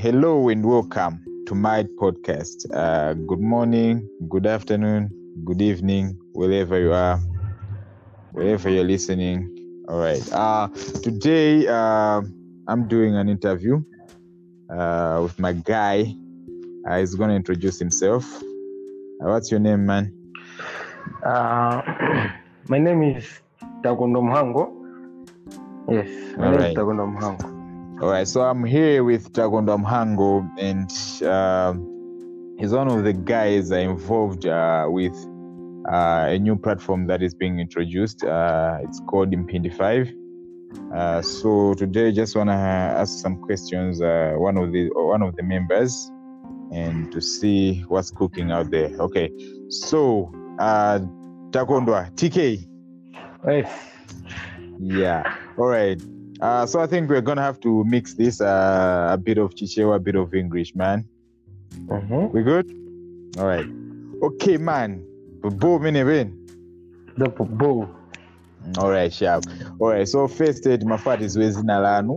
hello and welcome to my podcast. Uh, good morning, good afternoon, good evening, wherever you are, wherever you're listening. All right. Uh, today uh, I'm doing an interview uh, with my guy. Uh, he's going to introduce himself. Uh, what's your name, man? Uh, my name is Tagondo Mhango. Yes, my All name right. is Tagondo Mhango. All right, so I'm here with Tagondo Mhango, and um he's one of the guys uh, involved uh, with uh, a new platform that is being introduced. Uh, it's called Impindi Five. Uh, so today, I just wanna ask some questions. Uh, one of the one of the members, and to see what's cooking out there. Okay, so uh, TK. Yes. Yeah. All right. Uh, so I think we're gonna have to mix this uh, a bit of Chichewa, a bit of English, man. Mm-hmm. We good? All right. Okay, man. Bo mini win. The Bo. All right, sharp. All right. So first, eh, mafati ziwe zina lanu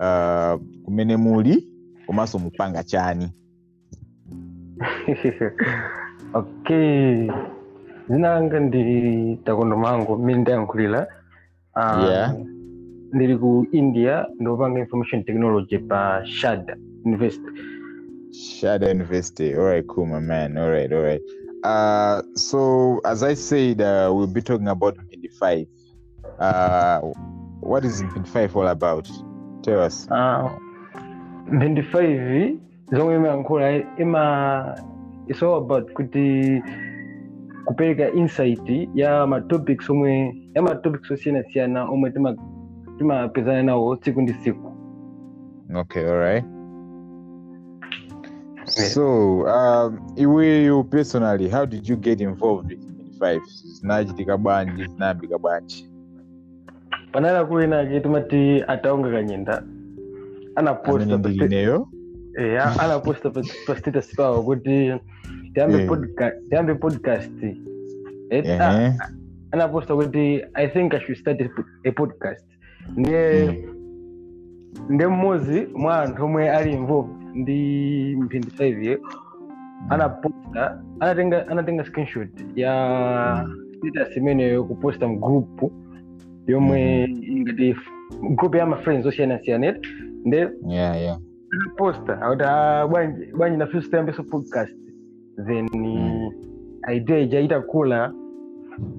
uh, kumene muli komanso mupanga chani. okay. Zina langa ndi mimi ndayankhulira. Uh, Yeah. Ndili ku India ndopanga information technology pa Shada University. Shada University. All right, cool, my man. All right, all right. Uh, so as I said, uh, we'll be talking about mpindi 5 Uh, what is mpindi 5 all about? Tell us. Uh, 25 zomwe imayankhula ima it's all about kuti kupereka insight ya matopics omwe ya matopics osiyanasiyana omwe tunapezana nao siku ndi siku. Okay alright yeah. so um, iwe you personally how did you get involved in fives? Zinachitika bwanji zinayambika bwanji panala kulina akitumati ataonga kanyenda anaposta ineyo eh, anaposta pa status pawo kuti tiyambe eh. podcast yeah. Eh, anaposta kuti i think i should start a podcast ndiye Mm. ndi mmodzi mwa anthu omwe ali involved ndi mphindi 5 ye anaposta anatenga anatenga screenshot ya status imeneyo kuposta mgrupu yomwe ingati group ya mafriends osiyanasiyana ndi Yeah, yeah. posta akuti "Ah, bwanji bwanji tayambeso podcast then Mm. idea ija itakula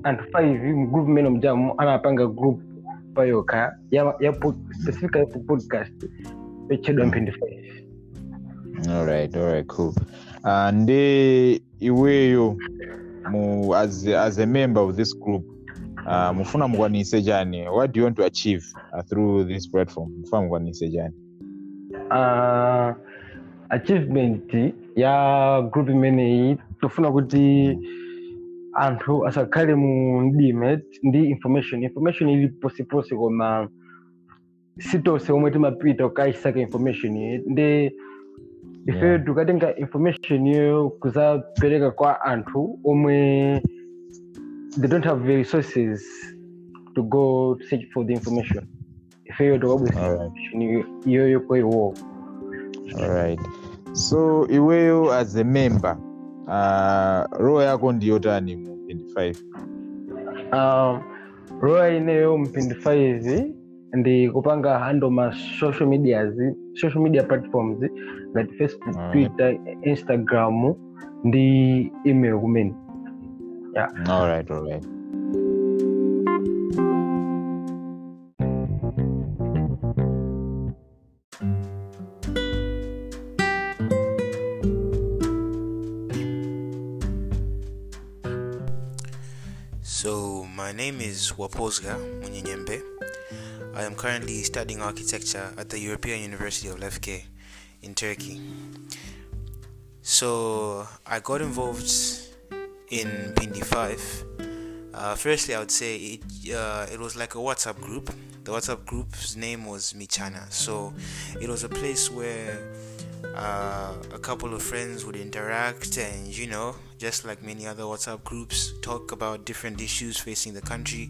anthu 5 mgroup mmene mjamu anapanga group payoka ya, ya podcast yotchedwa mpindi mphindi 5 All right, cool. Uh, ndi iweyo mu as as a member of this group uh, mufuna mukwanise chani what do you want to achieve uh, through this platform? Mufuna mukwanise chani uh, achievement ya group imeneyi tofuna kuti anthu asakhale mu mdime ndi information. Information ili posiposi koma sitonse omwe timapita kukayisaka information. Ndi ife Yeah. tukatenga information iyo kuzapereka kwa anthu omwe they don't have the resources to go to search for the information. Ifeyo tokabwesa Alright. iyoyo kwa iwowo all right. So iweyo as a member uh, roho yako ndiyo tani mu 25 um, roya ineyo mpindi 5 ndi kupanga hando ma social medias social media platforms like facebook Alright. twitter instagram ndi email kumene all right all right So, my name is Wapozga Munyenyembe. I am currently studying architecture at the European University of Lefke in Turkey. So, I got involved in Pindi 5. Uh, firstly, I would say it, uh, it was like a WhatsApp group. The WhatsApp group's name was Michana. So, it was a place where uh, a couple of friends would interact and you know just like many other whatsapp groups talk about different issues facing the country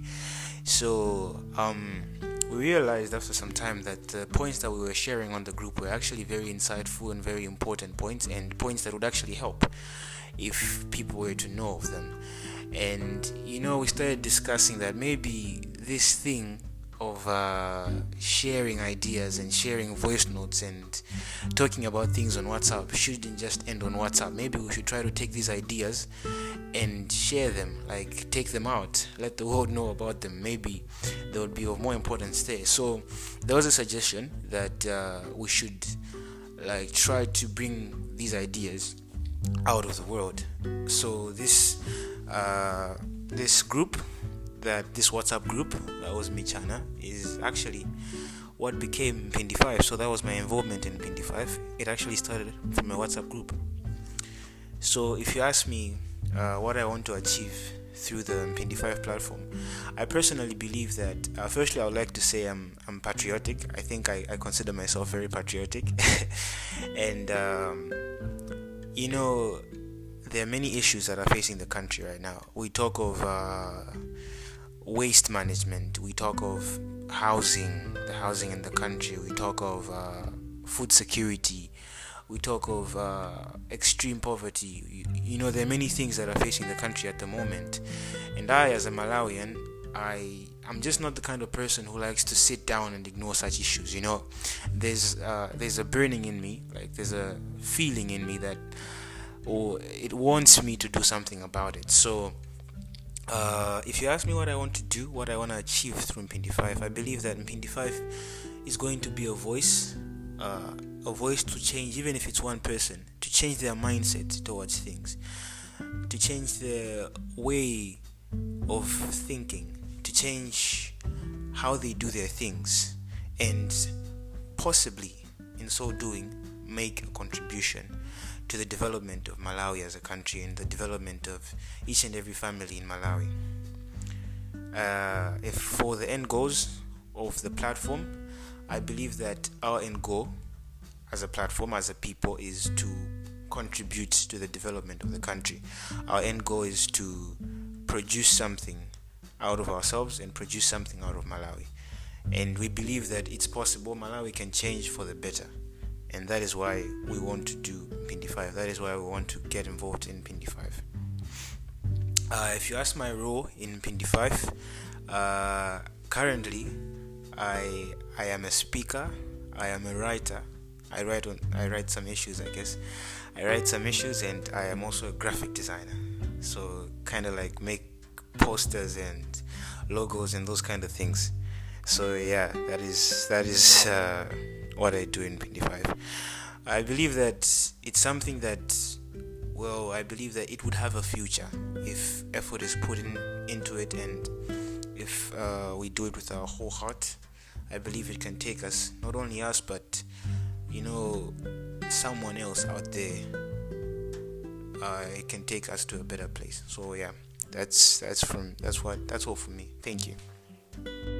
so um we realized after some time that the points that we were sharing on the group were actually very insightful and very important points and points that would actually help if people were to know of them. And you know, we started discussing that maybe this thing of uh, sharing ideas and sharing voice notes and talking about things on WhatsApp shouldn't just end on WhatsApp. Maybe we should try to take these ideas and share them, like take them out, let the world know about them. Maybe they would be of more importance there. So there was a suggestion that uh, we should like try to bring these ideas out of the world. So this uh, this group that this WhatsApp group that was Michana is actually what became Pindi 5. So that was my involvement in Pindi 5. It actually started from a WhatsApp group. So if you ask me uh, what I want to achieve through the Pindi 5 platform, I personally believe that uh, firstly I would like to say I'm I'm patriotic. I think I, I consider myself very patriotic, and um, you know there are many issues that are facing the country right now. We talk of uh, waste management, we talk of housing, the housing in the country, we talk of uh, food security, we talk of uh, extreme poverty. You, you, know, there are many things that are facing the country at the moment. And I, as a Malawian, I I'm just not the kind of person who likes to sit down and ignore such issues. You know, there's uh, there's a burning in me, like there's a feeling in me that, or it wants me to do something about it. So uh, if you ask me what I want to do, what I want to achieve through Mphindi 5, I believe that Mphindi 5 is going to be a voice, uh, a voice to change, even if it's one person, to change their mindset towards things, to change their way of thinking, to change how they do their things, and possibly in so doing, make a contribution to the development of Malawi as a country and the development of each and every family in Malawi. Uh, if for the end goals of the platform, I believe that our end goal as a platform, as a people, is to contribute to the development of the country. Our end goal is to produce something out of ourselves and produce something out of Malawi. And we believe that it's possible Malawi can change for the better and that is why we want to do Pindi 5. That is why we want to get involved in Pindi 5. Uh, if you ask my role in Pindi 5, uh, currently I I am a speaker, I am a writer. I write on I write some issues, I guess. I write some issues, and I am also a graphic designer. So kind of like make posters and logos and those kind of things. So yeah, that is that is. Uh, what I do in Pindi 5. I believe that it's something that, well, I believe that it would have a future if effort is put in, into it and if uh, we do it with our whole heart. I believe it can take us, not only us, but you know, someone else out there. Uh, it can take us to a better place. So yeah, that's that's from that's what that's all for me. Thank you.